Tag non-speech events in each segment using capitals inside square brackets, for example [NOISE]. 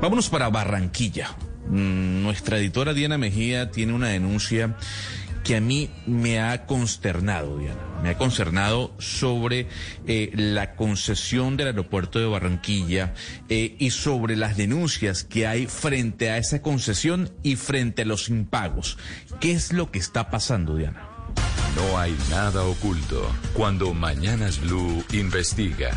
Vámonos para Barranquilla. Mm, Nuestra editora Diana Mejía tiene una denuncia que a mí me ha consternado, Diana. Me ha consternado sobre eh, la concesión del aeropuerto de Barranquilla eh, y sobre las denuncias que hay frente a esa concesión y frente a los impagos. ¿Qué es lo que está pasando, Diana? No hay nada oculto cuando Mañanas Blue investiga.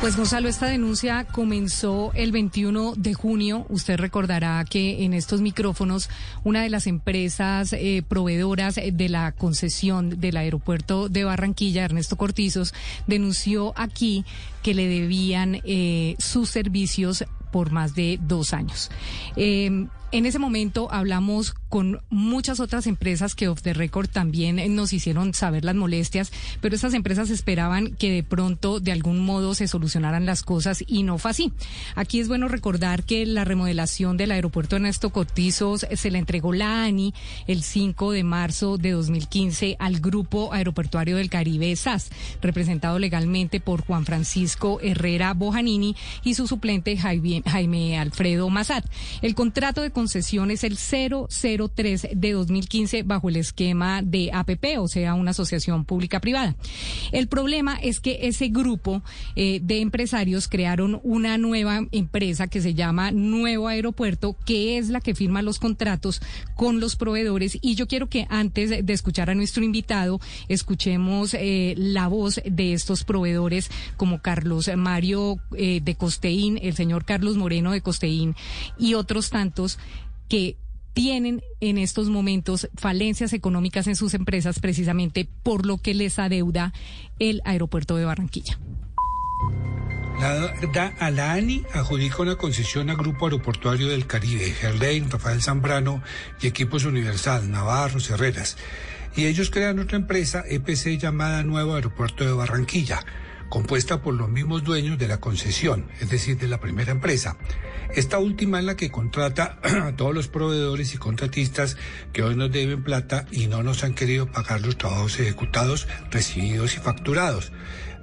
Pues Gonzalo, esta denuncia comenzó el 21 de junio. Usted recordará que en estos micrófonos una de las empresas eh, proveedoras de la concesión del aeropuerto de Barranquilla, Ernesto Cortizos, denunció aquí que le debían eh, sus servicios por más de dos años. Eh, en ese momento hablamos con muchas otras empresas que off the record también nos hicieron saber las molestias, pero estas empresas esperaban que de pronto de algún modo se solucionaran las cosas y no fue así. Aquí es bueno recordar que la remodelación del aeropuerto Ernesto Cortizos se le entregó la ANI el 5 de marzo de 2015 al Grupo Aeroportuario del Caribe SAS, representado legalmente por Juan Francisco Herrera Bojanini y su suplente Jaime, Jaime Alfredo Mazat. El contrato de concesión es el 003 de 2015 bajo el esquema de APP, o sea, una asociación pública-privada. El problema es que ese grupo eh, de empresarios crearon una nueva empresa que se llama Nuevo Aeropuerto, que es la que firma los contratos con los proveedores. Y yo quiero que antes de escuchar a nuestro invitado, escuchemos eh, la voz de estos proveedores como Carlos Mario eh, de Costeín, el señor Carlos Moreno de Costeín y otros tantos que tienen en estos momentos falencias económicas en sus empresas precisamente por lo que les adeuda el aeropuerto de Barranquilla. La, da, a la ANI adjudica una concesión a Grupo Aeroportuario del Caribe, Gerlain, Rafael Zambrano y Equipos Universal, Navarro, Herreras. Y ellos crean otra empresa, EPC, llamada Nuevo Aeropuerto de Barranquilla, compuesta por los mismos dueños de la concesión, es decir, de la primera empresa. Esta última es la que contrata [CLEARS THROAT] a todos los proveedores y contratistas que hoy nos deben plata y no nos han querido pagar los trabajos ejecutados, recibidos y facturados.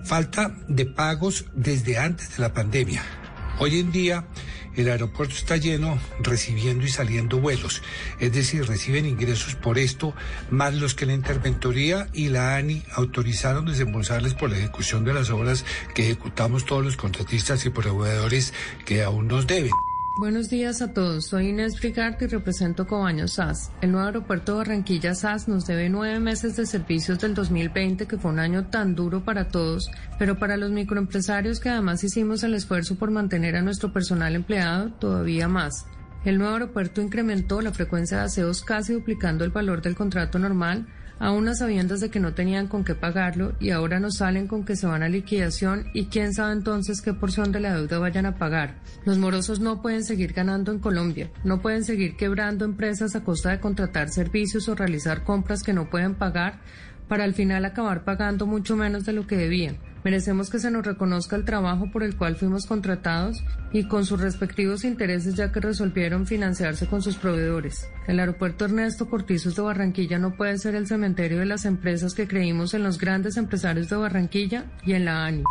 Falta de pagos desde antes de la pandemia. Hoy en día el aeropuerto está lleno recibiendo y saliendo vuelos, es decir, reciben ingresos por esto, más los que la Interventoría y la ANI autorizaron desembolsarles por la ejecución de las obras que ejecutamos todos los contratistas y proveedores que aún nos deben. Buenos días a todos. Soy Inés Frigart y represento Cobaño SAS. El nuevo aeropuerto de Barranquilla SAS nos debe nueve meses de servicios del 2020, que fue un año tan duro para todos, pero para los microempresarios que además hicimos el esfuerzo por mantener a nuestro personal empleado, todavía más. El nuevo aeropuerto incrementó la frecuencia de aseos casi duplicando el valor del contrato normal, a unas de que no tenían con qué pagarlo y ahora nos salen con que se van a liquidación y quién sabe entonces qué porción de la deuda vayan a pagar. Los morosos no pueden seguir ganando en Colombia, no pueden seguir quebrando empresas a costa de contratar servicios o realizar compras que no pueden pagar para al final acabar pagando mucho menos de lo que debían. Merecemos que se nos reconozca el trabajo por el cual fuimos contratados y con sus respectivos intereses ya que resolvieron financiarse con sus proveedores. El aeropuerto Ernesto Cortizos de Barranquilla no puede ser el cementerio de las empresas que creímos en los grandes empresarios de Barranquilla y en la ANI.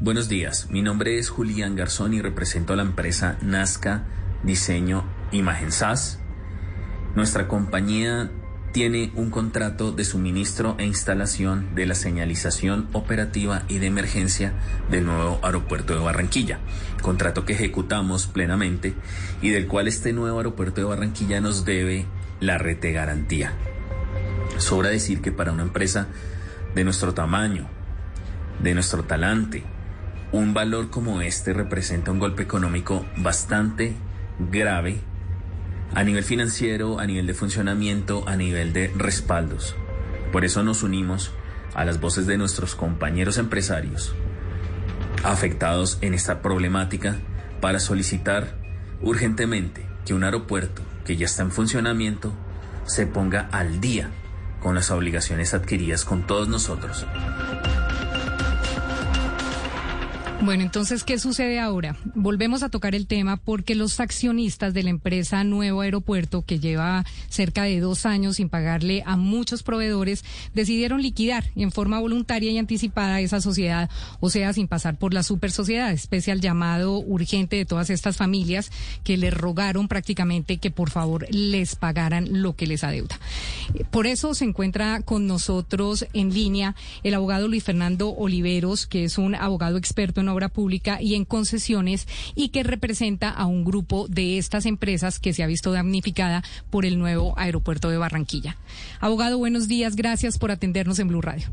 Buenos días, mi nombre es Julián Garzón y represento a la empresa Nazca Diseño Imagen SAS. Nuestra compañía tiene un contrato de suministro e instalación de la señalización operativa y de emergencia del nuevo aeropuerto de Barranquilla, contrato que ejecutamos plenamente y del cual este nuevo aeropuerto de Barranquilla nos debe la rete garantía. Sobra decir que para una empresa de nuestro tamaño, de nuestro talante, un valor como este representa un golpe económico bastante grave a nivel financiero, a nivel de funcionamiento, a nivel de respaldos. Por eso nos unimos a las voces de nuestros compañeros empresarios afectados en esta problemática para solicitar urgentemente que un aeropuerto que ya está en funcionamiento se ponga al día con las obligaciones adquiridas con todos nosotros. Bueno, entonces, ¿qué sucede ahora? Volvemos a tocar el tema porque los accionistas de la empresa Nuevo Aeropuerto, que lleva cerca de dos años sin pagarle a muchos proveedores, decidieron liquidar en forma voluntaria y anticipada esa sociedad, o sea, sin pasar por la super sociedad, especial llamado urgente de todas estas familias que le rogaron prácticamente que por favor les pagaran lo que les adeuda. Por eso se encuentra con nosotros en línea el abogado Luis Fernando Oliveros, que es un abogado experto en obra pública y en concesiones y que representa a un grupo de estas empresas que se ha visto damnificada por el nuevo aeropuerto de Barranquilla. Abogado, buenos días. Gracias por atendernos en Blue Radio.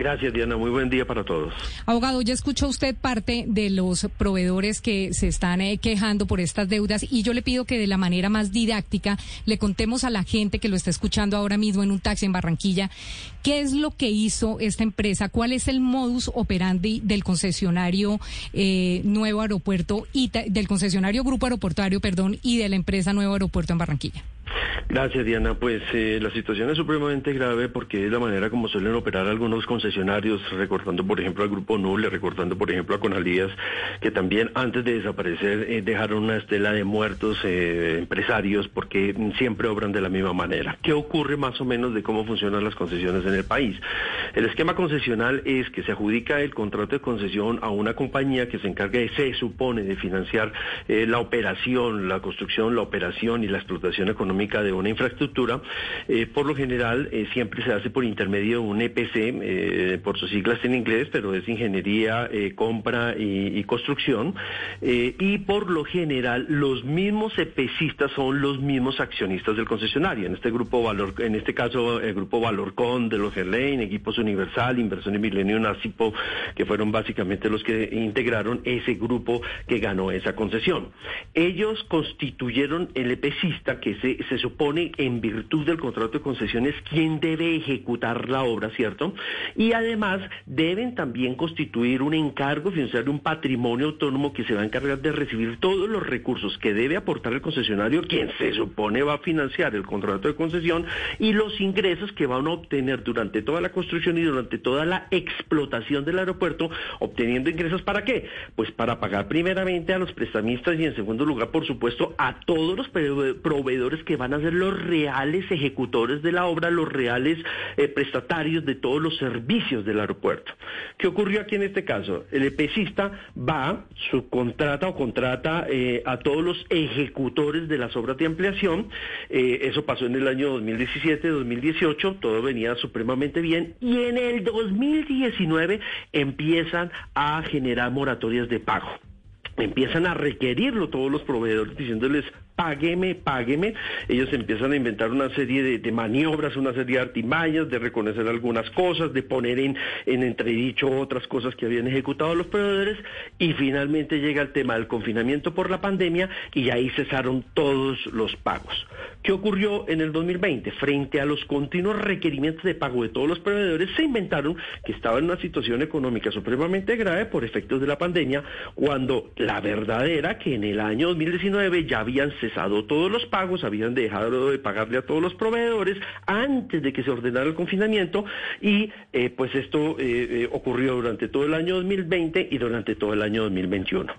Gracias, Diana. Muy buen día para todos. Abogado, ya escuchó usted parte de los proveedores que se están eh, quejando por estas deudas y yo le pido que de la manera más didáctica le contemos a la gente que lo está escuchando ahora mismo en un taxi en Barranquilla qué es lo que hizo esta empresa, cuál es el modus operandi del concesionario eh, Nuevo Aeropuerto y del concesionario Grupo Aeroportuario, perdón, y de la empresa Nuevo Aeropuerto en Barranquilla. Gracias, Diana. Pues eh, la situación es supremamente grave porque es la manera como suelen operar algunos concesionarios, recortando, por ejemplo, al Grupo Nuble, recortando, por ejemplo, a Conalías, que también antes de desaparecer eh, dejaron una estela de muertos eh, empresarios porque siempre obran de la misma manera. ¿Qué ocurre más o menos de cómo funcionan las concesiones en el país? El esquema concesional es que se adjudica el contrato de concesión a una compañía que se encarga, de, se supone, de financiar la operación, la construcción, la operación y la explotación económica de una infraestructura, eh, por lo general eh, siempre se hace por intermedio de un EPC, eh, por sus siglas en inglés, pero es ingeniería, compra y, construcción. y por lo general los mismos EPCistas son los mismos accionistas del concesionario. En este grupo Valor, en este caso el grupo Valorcon de los Gerlain, Equipos Universal, Inversión y Milenio Nacipo, que fueron básicamente los que integraron ese grupo que ganó esa concesión. Ellos constituyeron el EPCista que se, se supone en virtud del contrato de concesiones quién debe ejecutar la obra, ¿cierto? Y además deben también constituir un encargo financiero, un patrimonio autónomo que se va a encargar de recibir todos los recursos que debe aportar el concesionario, quien se supone va a financiar el contrato de concesión, y los ingresos que van a obtener durante toda la construcción y durante toda la explotación del aeropuerto, obteniendo ingresos para qué? Pues para pagar primeramente a los prestamistas y en segundo lugar, por supuesto, a todos los proveedores que van a ser los reales ejecutores de la obra, los reales eh, prestatarios de todos los servicios del aeropuerto. ¿Qué ocurrió aquí en este caso? El EPCista va, subcontrata o contrata eh, a todos los ejecutores de las obras de ampliación. Eh, eso pasó en el año 2017, 2018, todo venía supremamente bien. Y en el 2019 empiezan a generar moratorias de pago empiezan a requerirlo todos los proveedores diciéndoles págueme, págueme. Ellos empiezan a inventar una serie de, maniobras, una serie de artimañas, de reconocer algunas cosas, de poner en, en entredicho otras cosas que habían ejecutado los proveedores y finalmente llega el tema del confinamiento por la pandemia y ahí cesaron todos los pagos. ¿Qué ocurrió en el 2020? Frente a los continuos requerimientos de pago de todos los proveedores, se inventaron que estaba en una situación económica supremamente grave por efectos de la pandemia, cuando la verdad era que en el año 2019 ya habían cesado todos los pagos, habían dejado de pagarle a todos los proveedores antes de que se ordenara el confinamiento y eh, pues esto eh, eh, ocurrió durante todo el año 2020 y durante todo el año 2021.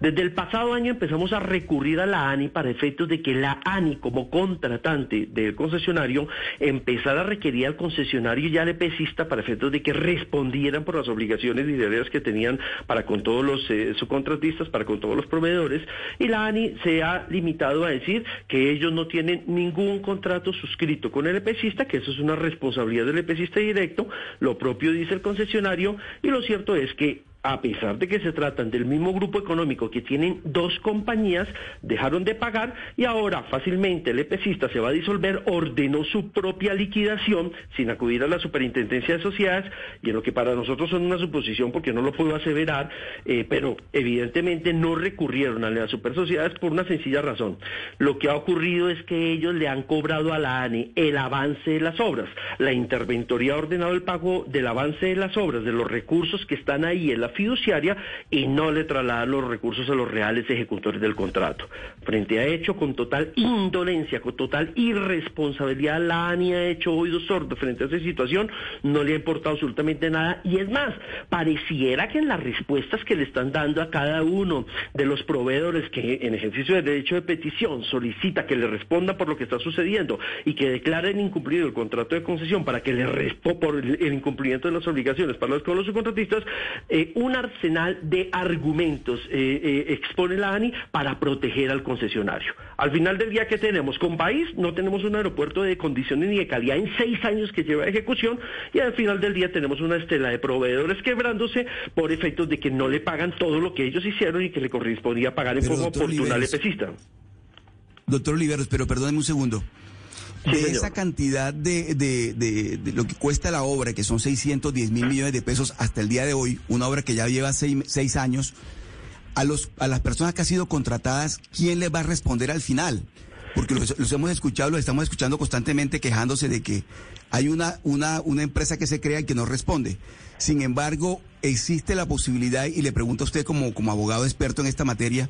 Desde el pasado año empezamos a recurrir a la ANI para efectos de que la ANI como contratante del concesionario empezara a requerir al concesionario y al EPCista para efectos de que respondieran por las obligaciones y deberes que tenían para con todos los subcontratistas, para con todos los proveedores y la ANI se ha limitado a decir que ellos no tienen ningún contrato suscrito con el EPCista, que eso es una responsabilidad del EPCista directo, lo propio dice el concesionario, y lo cierto es que a pesar de que se tratan del mismo grupo económico que tienen dos compañías, dejaron de pagar y ahora fácilmente el EPCista se va a disolver, ordenó su propia liquidación sin acudir a la superintendencia de sociedades y en lo que para nosotros son una suposición porque no lo puedo aseverar, eh, pero evidentemente no recurrieron a las super sociedades por una sencilla razón. Lo que ha ocurrido es que ellos le han cobrado a la ANE el avance de las obras. La interventoría ha ordenado el pago del avance de las obras, de los recursos que están ahí en la fiduciaria y no le trasladan los recursos a los reales ejecutores del contrato. Frente a hecho, con total indolencia, con total irresponsabilidad, la ANI ha hecho oídos sordos frente a esa situación, no le ha importado absolutamente nada. Y es más, pareciera que en las respuestas que le están dando a cada uno de los proveedores que en ejercicio de derecho de petición solicita que le responda por lo que está sucediendo y que declaren incumplido el contrato de concesión para que le responda por el incumplimiento de las obligaciones para los, con los subcontratistas, eh, un arsenal de argumentos eh, eh, expone la ANI para proteger al concesionario. Al final del día, ¿qué tenemos? Con país no tenemos un aeropuerto de condiciones ni de calidad en seis años que lleva ejecución y al final del día tenemos una estela de proveedores quebrándose por efectos de que no le pagan todo lo que ellos hicieron y que le correspondía pagar en forma oportuna al EPCista. Doctor Oliveros, pero perdóneme un segundo. de esa cantidad de, de, de, lo que cuesta la obra, que son 610 mil millones de pesos hasta el día de hoy, una obra que ya lleva seis, seis años, a, los, a las personas que han sido contratadas, ¿quién les va a responder al final? Porque los, hemos escuchado, los estamos escuchando constantemente quejándose de que hay una, una, una empresa que se crea y que no responde. Sin embargo, existe la posibilidad, y le pregunto a usted como, como abogado experto en esta materia,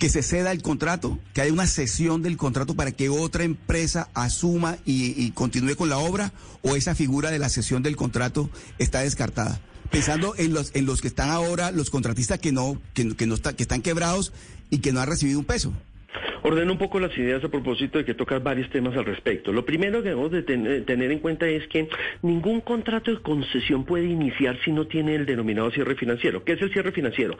que se ceda el contrato, que haya una cesión del contrato para que otra empresa asuma y, continúe con la obra, o esa figura de la cesión del contrato está descartada. Pensando en los en los que están ahora, los contratistas que no que, que no está, que están quebrados y que no han recibido un peso. Ordeno un poco las ideas a propósito de que tocar varios temas al respecto. Lo primero que debemos de tener en cuenta es que ningún contrato de concesión puede iniciar si no tiene el denominado cierre financiero. ¿Qué es el cierre financiero?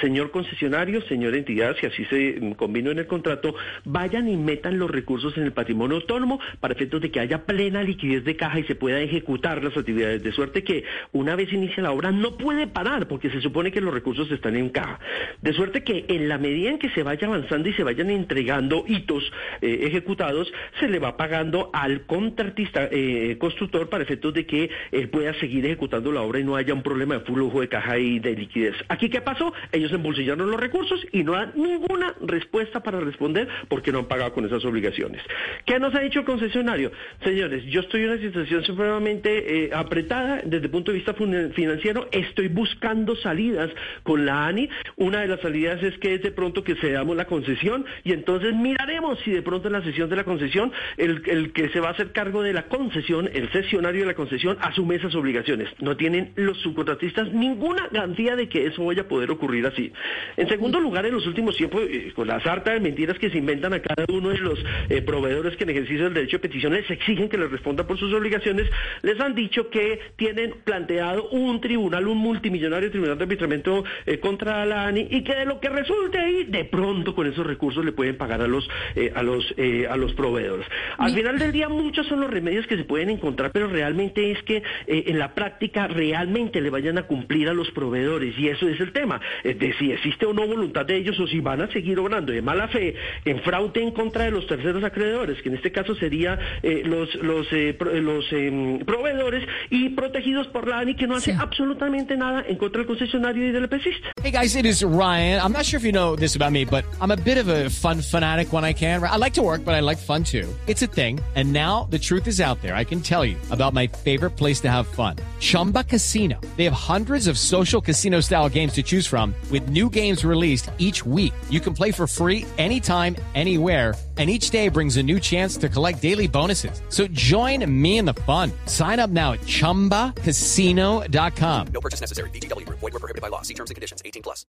Señor concesionario, señor entidad, si así se mm, combinó en el contrato, vayan y metan los recursos en el patrimonio autónomo para efectos de que haya plena liquidez de caja y se pueda ejecutar las actividades. De suerte que una vez inicia la obra no puede parar porque se supone que los recursos están en caja. De suerte que en la medida en que se vaya avanzando y se vayan entregando hitos eh, ejecutados, se le va pagando al contratista eh, constructor para efectos de que él pueda seguir ejecutando la obra y no haya un problema de flujo de caja y de liquidez. Aquí, ¿qué pasó? Ellos embolsillaron los recursos y no dan ninguna respuesta para responder porque no han pagado con esas obligaciones. ¿Qué nos ha dicho el concesionario? Señores, yo estoy en una situación supremamente eh, apretada desde el punto de vista financiero, estoy buscando salidas con la ANI. Una de las salidas es que es de pronto que se damos la concesión y entonces miraremos si de pronto en la sesión de la concesión el, que se va a hacer cargo de la concesión, el sesionario de la concesión, asume esas obligaciones. No tienen los subcontratistas ninguna garantía de que eso vaya a poder ocurrir así. En segundo lugar, en los últimos tiempos, eh, con la sarta de mentiras que se inventan a cada uno de los eh, proveedores que en ejercicio del derecho de petición les exigen que les responda por sus obligaciones, les han dicho que tienen planteado un tribunal, un multimillonario tribunal de arbitramiento eh, contra la ANI y que de lo que resulte ahí, de pronto con esos recursos le pueden pagar a los eh, a los eh, a los proveedores. Al final del día muchos son los remedios que se pueden encontrar, pero realmente es que eh, en la práctica realmente le vayan a cumplir a los proveedores y eso es el tema de si existe o no voluntad de ellos o si van a seguir obrando de mala fe en fraude en contra de los terceros acreedores, que en este caso sería los los los em, proveedores y protegidos por la ANI que no hace absolutamente nada en contra del concesionario y del EPCista. Hey guys, it is Ryan. I'm not sure if you know this about me, but I'm a bit of a fun fanatic when I can. I like to work, but I like fun too. It's a thing. And now the truth is out there. I can tell you about my favorite place to have fun Chumba Casino. They have hundreds of social casino style games to choose from, with new games released each week. You can play for free anytime, anywhere. And each day brings a new chance to collect daily bonuses. So join me in the fun. Sign up now at chumbacasino.com. No purchase necessary. BGW. Void were prohibited by law. See terms and conditions 18 plus.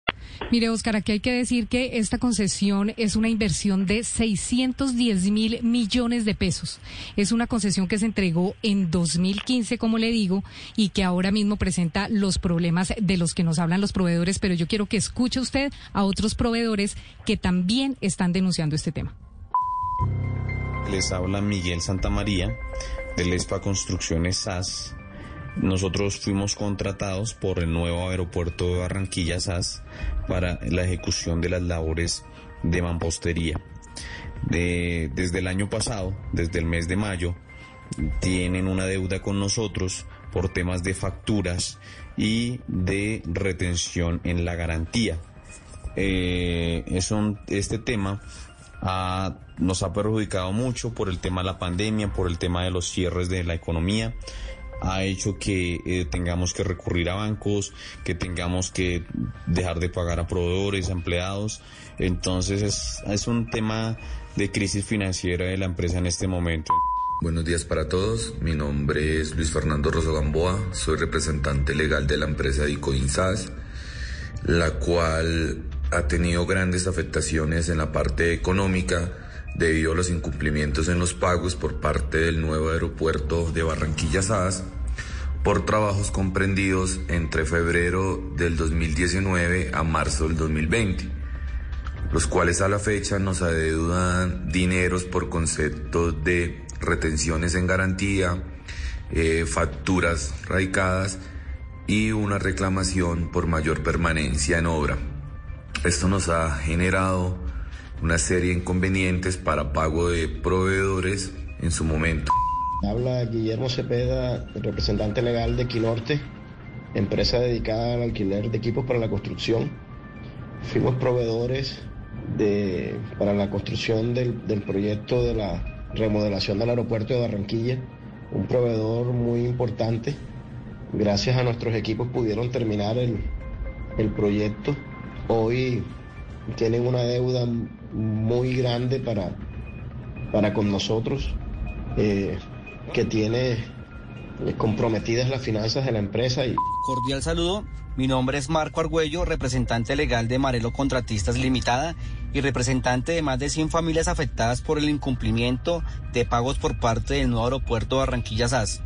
Mire, Oscar, aquí hay que decir que esta concesión es una inversión de 610 mil millones de pesos. Es una concesión que se entregó en 2015, como le digo, y que ahora mismo presenta los problemas de los que nos hablan los proveedores, pero yo quiero que escuche usted a otros proveedores que también están denunciando este tema. Les habla Miguel Santamaría del ESPA Construcciones SAS. Nosotros fuimos contratados por el nuevo aeropuerto de Barranquilla SAS para la ejecución de las labores de mampostería. desde el año pasado, desde el mes de mayo, tienen una deuda con nosotros por temas de facturas y de retención en la garantía. Eh, este tema nos ha perjudicado mucho por el tema de la pandemia, por el tema de los cierres de la economía. ha hecho que eh, tengamos que recurrir a bancos, que tengamos que dejar de pagar a proveedores, empleados. Entonces es, es un tema de crisis financiera de la empresa en este momento. Buenos días para todos, mi nombre es Luis Fernando Rosso Gamboa, soy representante legal de la empresa Dicoinsas, la cual ha tenido grandes afectaciones en la parte económica debido a los incumplimientos en los pagos por parte del nuevo aeropuerto de Barranquilla SAS por trabajos comprendidos entre febrero del 2019 a marzo del 2020, los cuales a la fecha nos adeudan dineros por concepto de retenciones en garantía, eh, facturas radicadas y una reclamación por mayor permanencia en obra. Esto nos ha generado una serie de inconvenientes para pago de proveedores en su momento. Habla Guillermo Cepeda, representante legal de Quinorte, empresa dedicada al alquiler de equipos para la construcción. Fuimos proveedores de, para la construcción del, del proyecto de la remodelación del aeropuerto de Barranquilla, un proveedor muy importante. Gracias a nuestros equipos pudieron terminar el, el proyecto. Hoy tienen una deuda muy grande para, para con nosotros, eh, que tiene eh, comprometidas las finanzas de la empresa. Y... Cordial saludo, mi nombre es Marco Argüello, representante legal de Marelo Contratistas Limitada y representante de más de 100 familias afectadas por el incumplimiento de pagos por parte del nuevo aeropuerto Barranquilla SAS.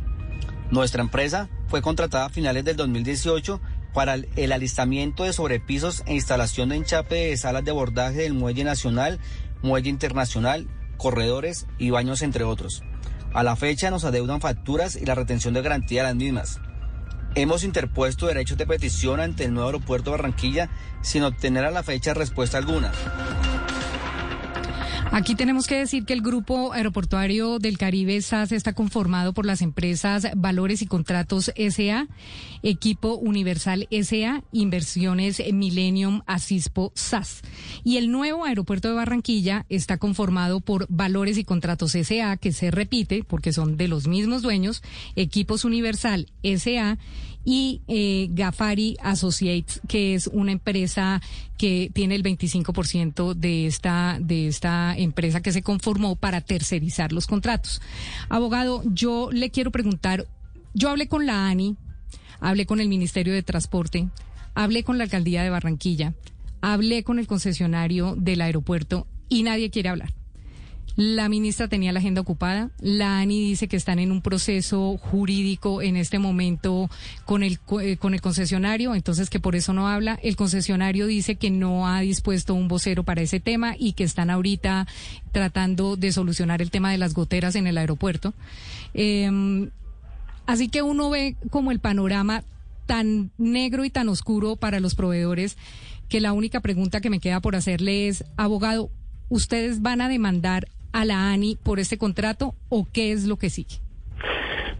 Nuestra empresa fue contratada a finales del 2018 para el alistamiento de sobrepisos e instalación de enchape de salas de abordaje del Muelle Nacional, Muelle Internacional, corredores y baños, entre otros. A la fecha nos adeudan facturas y la retención de garantía de las mismas. Hemos interpuesto derechos de petición ante el nuevo aeropuerto de Barranquilla sin obtener a la fecha respuesta alguna. Aquí tenemos que decir que el Grupo Aeroportuario del Caribe SAS está conformado por las empresas Valores y Contratos SA, Equipo Universal SA, Inversiones Millennium Asispo SAS. Y el nuevo aeropuerto de Barranquilla está conformado por Valores y Contratos SA, que se repite porque son de los mismos dueños, Equipos Universal SA y eh, Gafari Associates, que es una empresa que tiene el 25% de esta, de esta empresa que se conformó para tercerizar los contratos. Abogado, yo le quiero preguntar, yo hablé con la ANI, hablé con el Ministerio de Transporte, hablé con la Alcaldía de Barranquilla, hablé con el concesionario del aeropuerto y nadie quiere hablar. La ministra tenía la agenda ocupada. La ANI dice que están en un proceso jurídico en este momento con el, eh, con el concesionario, entonces que por eso no habla. El concesionario dice que no ha dispuesto un vocero para ese tema y que están ahorita tratando de solucionar el tema de las goteras en el aeropuerto. Em, así que uno ve como el panorama tan negro y tan oscuro para los proveedores que la única pregunta que me queda por hacerle es, abogado, ¿ustedes van a demandar a la ANI por este contrato o qué es lo que sigue?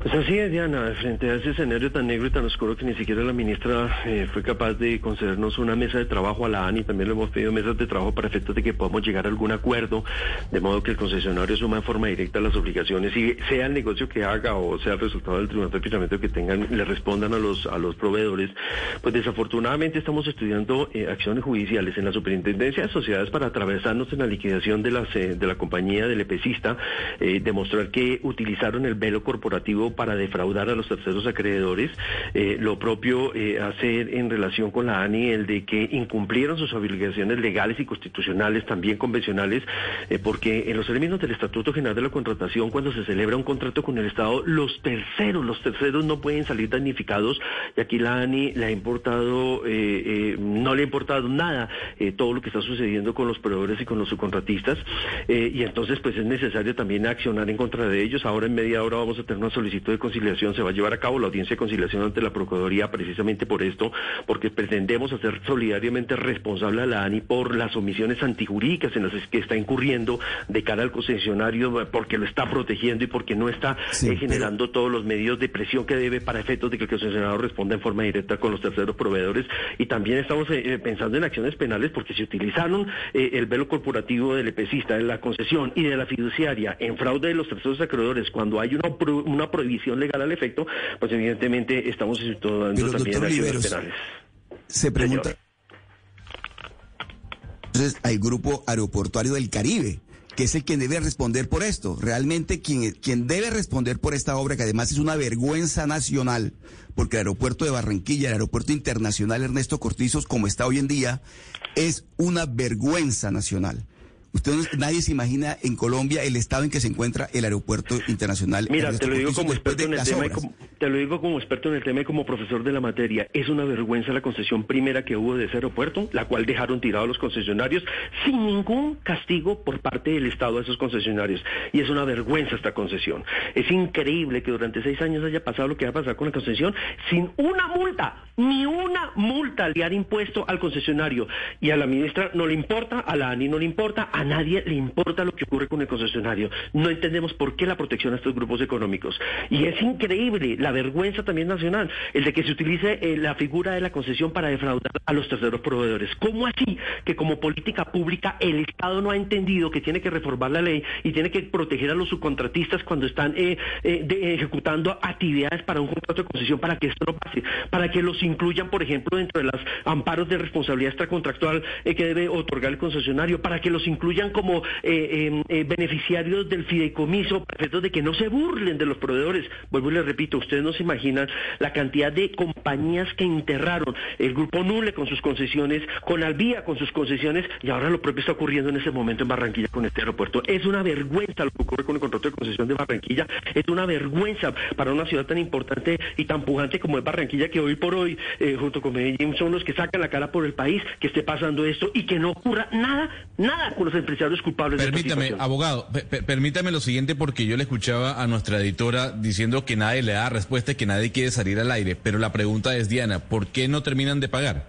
Pues así es, Diana, frente a ese escenario tan negro y tan oscuro que ni siquiera la ministra eh, fue capaz de concedernos una mesa de trabajo a la ANI, también le hemos pedido mesas de trabajo para efectos de que podamos llegar a algún acuerdo, de modo que el concesionario suma en forma directa las obligaciones y sea el negocio que haga o sea el resultado del tribunal de financiamiento que tengan, le respondan a los, a los proveedores. Pues desafortunadamente estamos estudiando eh, acciones judiciales en la superintendencia de sociedades para atravesarnos en la liquidación de, las, eh, de la compañía del EPCista, demostrar que utilizaron el velo corporativo para defraudar a los terceros acreedores. Eh, lo propio eh, hacer en relación con la ANI el de que incumplieron sus obligaciones legales y constitucionales, también convencionales, eh, porque en los términos del Estatuto General de la Contratación, cuando se celebra un contrato con el Estado, los terceros, los terceros no pueden salir damnificados y aquí la ANI le ha importado, no le ha importado nada todo lo que está sucediendo con los proveedores y con los subcontratistas y entonces pues es necesario también accionar en contra de ellos. Ahora en media hora vamos a tener una solicitud de conciliación se va a llevar a cabo la audiencia de conciliación ante la Procuraduría precisamente por esto, porque pretendemos hacer solidariamente responsable a la ANI por las omisiones antijurídicas en las que está incurriendo de cara al concesionario, porque lo está protegiendo y porque no está eh, generando todos los medios de presión que debe para efectos de que el concesionario responda en forma directa con los terceros proveedores. Y también estamos eh, eh, pensando en acciones penales porque si utilizaron el velo corporativo del EPCista, de la concesión y de la fiduciaria en fraude de los terceros acreedores cuando hay una, una prohibición revisión legal al efecto, pues evidentemente estamos situando también acciones penales. Se pregunta. Entonces, hay grupo aeroportuario del Caribe que es el quien debe responder por esto. Realmente quien, quien debe responder por esta obra, que además es una vergüenza nacional, porque el aeropuerto de Barranquilla, el aeropuerto internacional Ernesto Cortizos, como está hoy en día, es una vergüenza nacional. Usted nadie se imagina en Colombia el estado en que se encuentra el aeropuerto internacional. Mira, te lo digo como experto en el tema y como, te lo digo como experto en el tema y como profesor de la materia. Es una vergüenza la concesión primera que hubo de ese aeropuerto, la cual dejaron tirado a los concesionarios sin ningún castigo por parte del Estado a esos concesionarios. Y es una vergüenza esta concesión. Es increíble que durante seis años haya pasado lo que va a pasar con la concesión sin una multa, ni una multa le han impuesto al concesionario. Y a la ministra no le importa, a la ANI no le importa, a nadie le importa lo que ocurre con el concesionario. No entendemos por qué la protección a estos grupos económicos. Y es increíble la vergüenza también nacional, el de que se utilice eh, la figura de la concesión para defraudar a los terceros proveedores. ¿Cómo así que como política pública el Estado no ha entendido que tiene que reformar la ley y tiene que proteger a los subcontratistas cuando están eh, eh, ejecutando actividades para un contrato de concesión para que esto no pase, para que los incluyan, por ejemplo, dentro de los amparos de responsabilidad extracontractual que debe otorgar el concesionario, para que los incluyan como eh, em, eh, beneficiarios del fideicomiso, perfectos de que no se burlen de los proveedores. Vuelvo y les repito, ustedes no se imaginan la cantidad de compañías que enterraron el grupo Nule con sus concesiones, con Albía con sus concesiones, y ahora lo propio está ocurriendo en ese momento en Barranquilla con este aeropuerto. Es una vergüenza lo que ocurre con el contrato de concesión de Barranquilla, es una vergüenza para una ciudad tan importante y tan pujante como es Barranquilla, que hoy por hoy, eh, junto con Medellín, son los que sacan la cara por el país, que esté pasando esto y que no ocurra nada, nada con empresarios culpables. Permítame, abogado, permítame lo siguiente porque yo le escuchaba a nuestra editora diciendo que nadie le da respuesta y que nadie quiere salir al aire, pero la pregunta es, Diana, ¿por qué no terminan de pagar?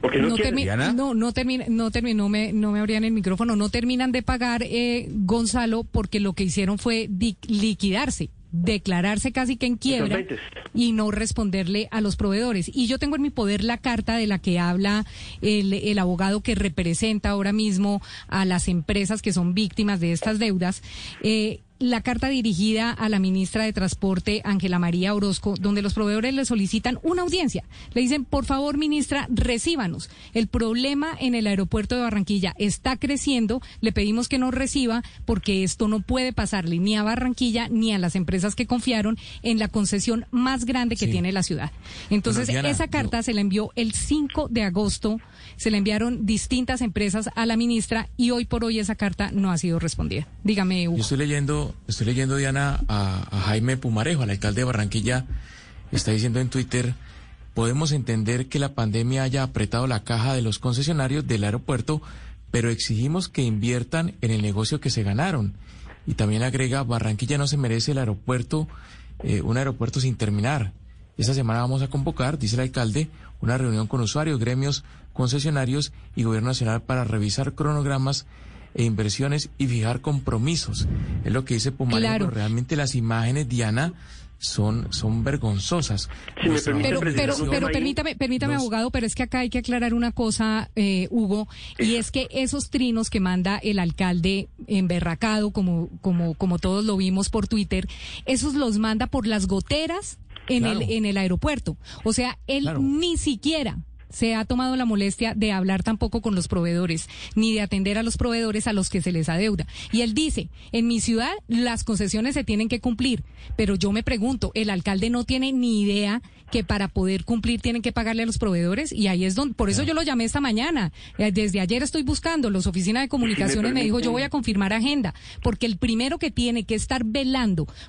Porque no, no, no, no, termina, no, no, me, no me abrían el micrófono, no terminan de pagar, eh, Gonzalo, porque lo que hicieron fue liquidarse declararse casi que en quiebra y no responderle a los proveedores. Y yo tengo en mi poder la carta de la que habla el, el, abogado que representa ahora mismo a las empresas que son víctimas de estas deudas. Eh, la carta dirigida a la ministra de Transporte, Ángela María Orozco, donde los proveedores le solicitan una audiencia. Le dicen, por favor, ministra, recíbanos. El problema en el aeropuerto de Barranquilla está creciendo. Le pedimos que nos reciba porque esto no puede pasarle ni a Barranquilla ni a las empresas que confiaron en la concesión más grande que tiene la ciudad. Entonces, esa carta se la envió el 5 de agosto. Se le enviaron distintas empresas a la ministra y hoy por hoy esa carta no ha sido respondida. Dígame, Hugo. Yo estoy leyendo estoy leyendo, Diana, a, Jaime Pumarejo, al alcalde de Barranquilla, está diciendo en Twitter, podemos entender que la pandemia haya apretado la caja de los concesionarios del aeropuerto, pero exigimos que inviertan en el negocio que se ganaron. Y también agrega, Barranquilla no se merece el aeropuerto, eh, un aeropuerto sin terminar. Esta semana vamos a convocar, dice el alcalde, una reunión con usuarios, gremios, concesionarios y gobierno nacional para revisar cronogramas e inversiones y fijar compromisos. Es lo que dice Pumarejo. Realmente las imágenes, Diana, son, son vergonzosas. pero, pero, pero permítame, permítame abogado, pero es que acá hay que aclarar una cosa, eh, Hugo, y es que esos trinos que manda el alcalde emberracado, como, como, como todos lo vimos por Twitter, esos los manda por las goteras en el, en el aeropuerto. O sea, él ni siquiera se ha tomado la molestia de hablar tampoco con los proveedores, ni de atender a los proveedores a los que se les adeuda. Y él dice, en mi ciudad las concesiones se tienen que cumplir, pero yo me pregunto, el alcalde no tiene ni idea que para poder cumplir tienen que pagarle a los proveedores y ahí es donde, por eso yo lo llamé esta mañana. Eh, desde ayer estoy buscando, los oficinas de comunicaciones me, dijo, yo voy a confirmar agenda, porque el primero que tiene que estar velando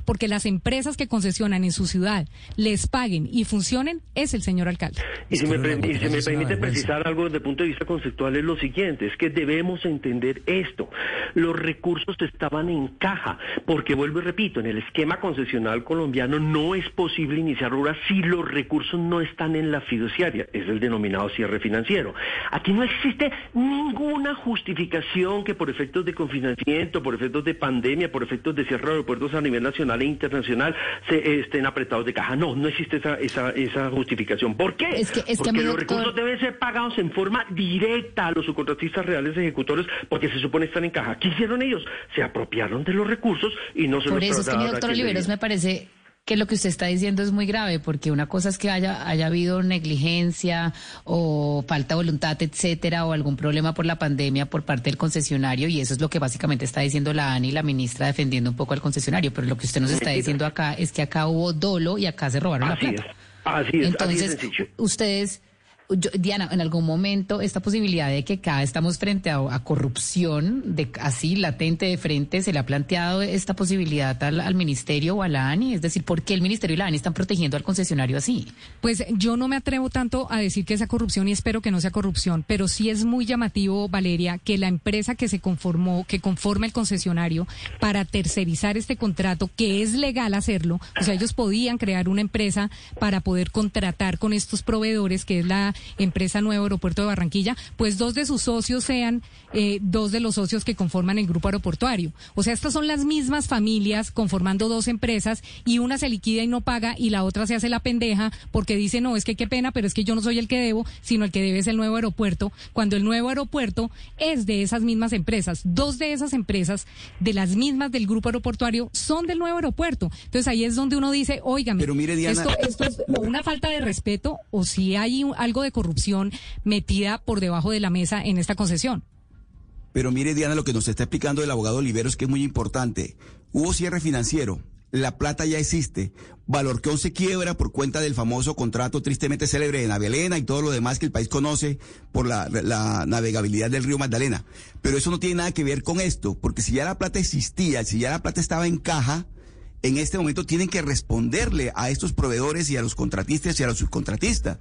porque las empresas que concesionan en su ciudad les paguen y funcionen es el señor alcalde. Y si me, permite precisar algo desde el punto de vista conceptual es lo siguiente, es que debemos entender esto. Los recursos estaban en caja, porque vuelvo y repito, en el esquema concesional colombiano no es posible iniciar obras si los los recursos no están en la fiduciaria, es el denominado cierre financiero. Aquí no existe ninguna justificación que por efectos de confinamiento, por efectos de pandemia, por efectos de cierre de aeropuertos a nivel nacional e internacional se eh, estén apretados de caja. No, no existe esa, esa, esa justificación. ¿Por qué? porque los recursos deben ser pagados en forma directa a los subcontratistas reales ejecutores porque se supone están en caja. ¿Qué hicieron ellos? Se apropiaron de los recursos y no se Por los eso es que mi doctor Oliveros me parece que lo que usted está diciendo es muy grave, porque una cosa es que haya, haya habido negligencia o falta de voluntad, etcétera, o algún problema por la pandemia por parte del concesionario, y eso es lo que básicamente está diciendo la ANI, la ministra, defendiendo un poco al concesionario. Pero lo que usted nos está diciendo acá es que acá hubo dolo y acá se robaron la plata. Así es, Entonces, así es sencillo. ustedes Diana, en algún momento esta posibilidad de que acá estamos frente a, a corrupción, de así latente de frente, ¿se le ha planteado esta posibilidad al, al ministerio o a la ANI? Es decir, ¿por qué el ministerio y la ANI están protegiendo al concesionario así? Pues yo no me atrevo tanto a decir que sea corrupción y espero que no sea corrupción, pero sí es muy llamativo, Valeria, que la empresa que se conformó, que conforma el concesionario para tercerizar este contrato, que es legal hacerlo, o sea, ellos podían crear una empresa para poder contratar con estos proveedores, que es la empresa Nuevo Aeropuerto de Barranquilla, pues dos de sus socios sean eh, dos de los socios que conforman el grupo aeroportuario. O sea, estas son las mismas familias conformando dos empresas y una se liquida y no paga y la otra se hace la pendeja porque dice, no, es que qué pena, pero es que yo no soy el que debo, sino el que debe es el nuevo aeropuerto, cuando el nuevo aeropuerto es de esas mismas empresas. Dos de esas empresas, de las mismas del grupo aeroportuario, son del nuevo aeropuerto. Entonces ahí es donde uno dice, óigame, Pero mire, Diana- esto, esto es o una falta de respeto o si hay algo de corrupción metida por debajo de la mesa en esta concesión. Pero mire, Diana, lo que nos está explicando el abogado Oliveros, que es muy importante. Hubo cierre financiero, la plata ya existe. Valorqueón se quiebra por cuenta del famoso contrato tristemente célebre de Navelena y todo lo demás que el país conoce por la, la navegabilidad del río Magdalena. Pero eso no tiene nada que ver con esto, porque si ya la plata existía, si ya la plata estaba en caja, en este momento tienen que responderle a estos proveedores y a los contratistas y a los subcontratistas.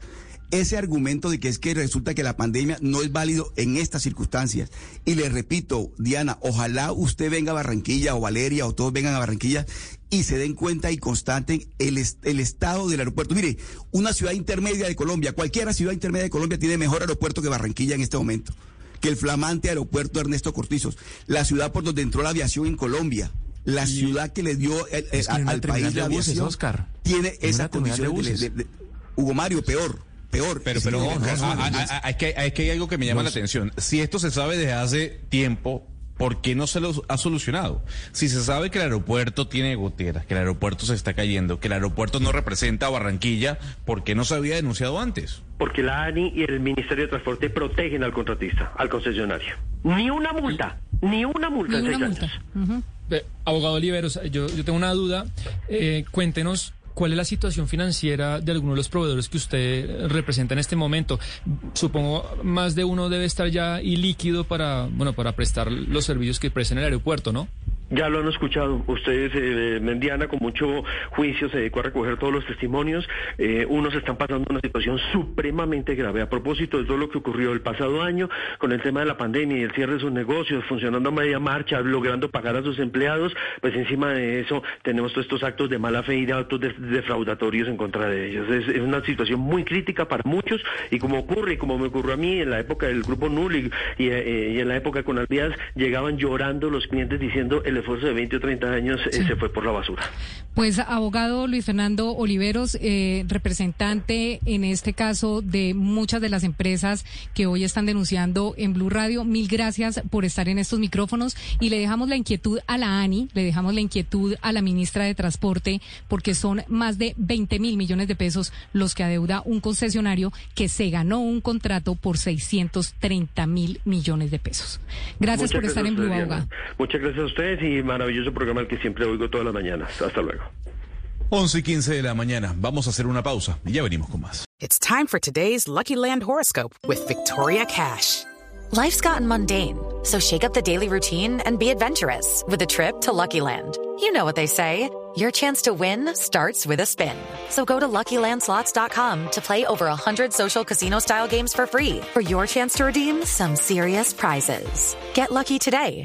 Ese argumento de que es que resulta que la pandemia no es válido en estas circunstancias. Y le repito, Diana, ojalá usted venga a Barranquilla o Valeria o todos vengan a Barranquilla y se den cuenta y constaten el, el estado del aeropuerto. Mire, una ciudad intermedia de Colombia, cualquiera ciudad intermedia de Colombia tiene mejor aeropuerto que Barranquilla en este momento. Que el flamante aeropuerto Ernesto Cortizos, la ciudad por donde entró la aviación en Colombia, la ciudad que le dio el- al país de la aviación, Oscar. tiene En esa condición de, buses. de- de- Hugo Mario, peor, peor. Pero, Es pero no, no, que, es que hay algo que me llama la atención. Si esto se sabe desde hace tiempo, ¿por qué no se lo ha solucionado? Si se sabe que el aeropuerto tiene goteras, que el aeropuerto se está cayendo, que el aeropuerto no representa a Barranquilla, ¿por qué no se había denunciado antes? Porque la ANI y el Ministerio de Transporte protegen al contratista, al concesionario. Ni una multa, ni una multa. en. Eh, abogado Oliveros, yo, yo tengo una duda. Eh, cuéntenos cuál es la situación financiera de algunos de los proveedores que usted representa en este momento. Supongo más de uno debe estar ya ilíquido para, bueno, para prestar los servicios que presta en el aeropuerto, ¿no? Ya lo han escuchado. Ustedes, eh, Mendiana, con mucho juicio se dedicó a recoger todos los testimonios. Eh, unos están pasando una situación supremamente grave. A propósito de todo lo que ocurrió el pasado año con el tema de la pandemia y el cierre de sus negocios, funcionando a media marcha, logrando pagar a sus empleados, pues encima de eso tenemos todos estos actos de mala fe y de actos de- defraudatorios en contra de ellos. Es, una situación muy crítica para muchos y como ocurre y como me ocurrió a mí en la época del grupo Null y, y, eh, y en la época con Alvías, llegaban llorando los clientes diciendo el esfuerzo de 20 o 30 años eh, se fue por la basura. Pues abogado Luis Fernando Oliveros, eh, representante en este caso de muchas de las empresas que hoy están denunciando en Blue Radio, mil gracias por estar en estos micrófonos y le dejamos la inquietud a la ANI, le dejamos la inquietud a la ministra de Transporte, porque son más de 20 mil millones de pesos los que adeuda un concesionario que se ganó un contrato por 630 mil millones de pesos. Gracias Muchas por estar en Blue, abogado. Muchas gracias a ustedes y maravilloso programa el que siempre oigo todas las mañanas. Hasta luego. 11 y 15 de la mañana. Vamos a hacer una pausa y ya venimos con más. It's time for today's Lucky Land horoscope with Victoria Cash. Life's gotten mundane, so shake up the daily routine and be adventurous with a trip to Lucky Land. You know what they say. Your chance to win starts with a spin. So go to LuckyLandSlots.com to play over 100 social casino-style games for free for your chance to redeem some serious prizes. Get lucky today